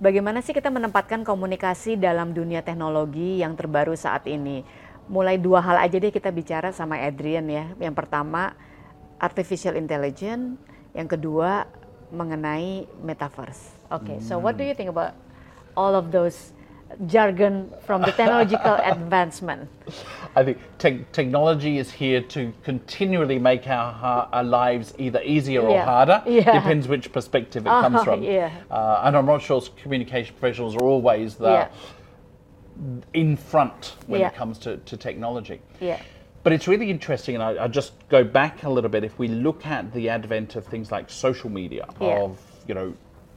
bagaimana sih kita menempatkan komunikasi dalam dunia teknologi yang terbaru saat ini? Mulai dua hal aja deh kita bicara sama Adrian ya. Yang pertama artificial intelligence, yang kedua mengenai metaverse. Oke, okay, so what do you think about all of those jargon from the technological advancement? I think te- technology is here to continually make our, our lives either easier or Yeah. harder. Yeah. Depends which perspective it comes Oh, from. yeah. Uh, and I'm not sure communication professionals are always the in front when it comes to, to technology. Yeah. But it's really interesting, and I, I just go back a little bit. If we look at the advent of things like social media of you know,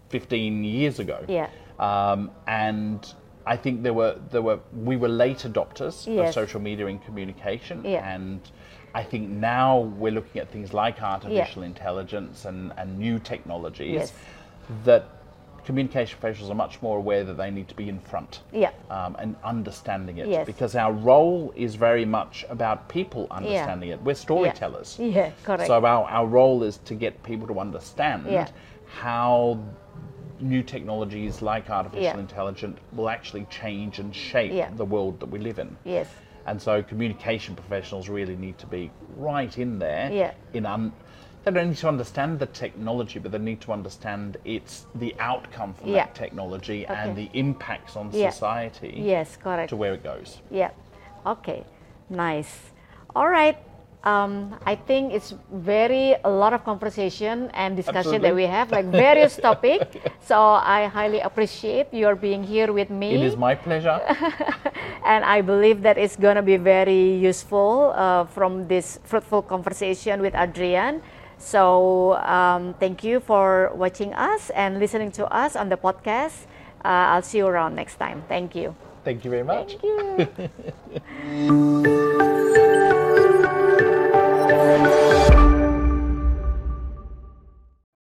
15 years ago, Yeah. um, and I think there were there were we were late adopters of social media and communication, Yeah. and I think now we're looking at things like artificial intelligence and, and new technologies Yes. that communication professionals are much more aware that they need to be in front Yeah. um, and understanding it Yes. because our role is very much about people understanding it. We're storytellers. Yeah, correct. So our, our role is to get people to understand Yeah. how new technologies like artificial Yeah. intelligence will actually change and shape Yeah. the world that we live in. Yes. And so communication professionals really need to be right in there. Yeah. In un- they don't need to understand the technology, but they need to understand its the outcome from Yeah. that technology Okay. and the impacts on Yeah. society Yes, correct. to where it goes. Yeah. Okay. Nice. All right. Um, I think it's very a lot of conversation and discussion that we have, like various topic. So I highly appreciate your being here with me. It is my pleasure. and I believe that it's going to be very useful uh, from this fruitful conversation with Adrian. So um, thank you for watching us and listening to us on the podcast. Uh, I'll see you around next time. Thank you. Thank you very much. Thank you.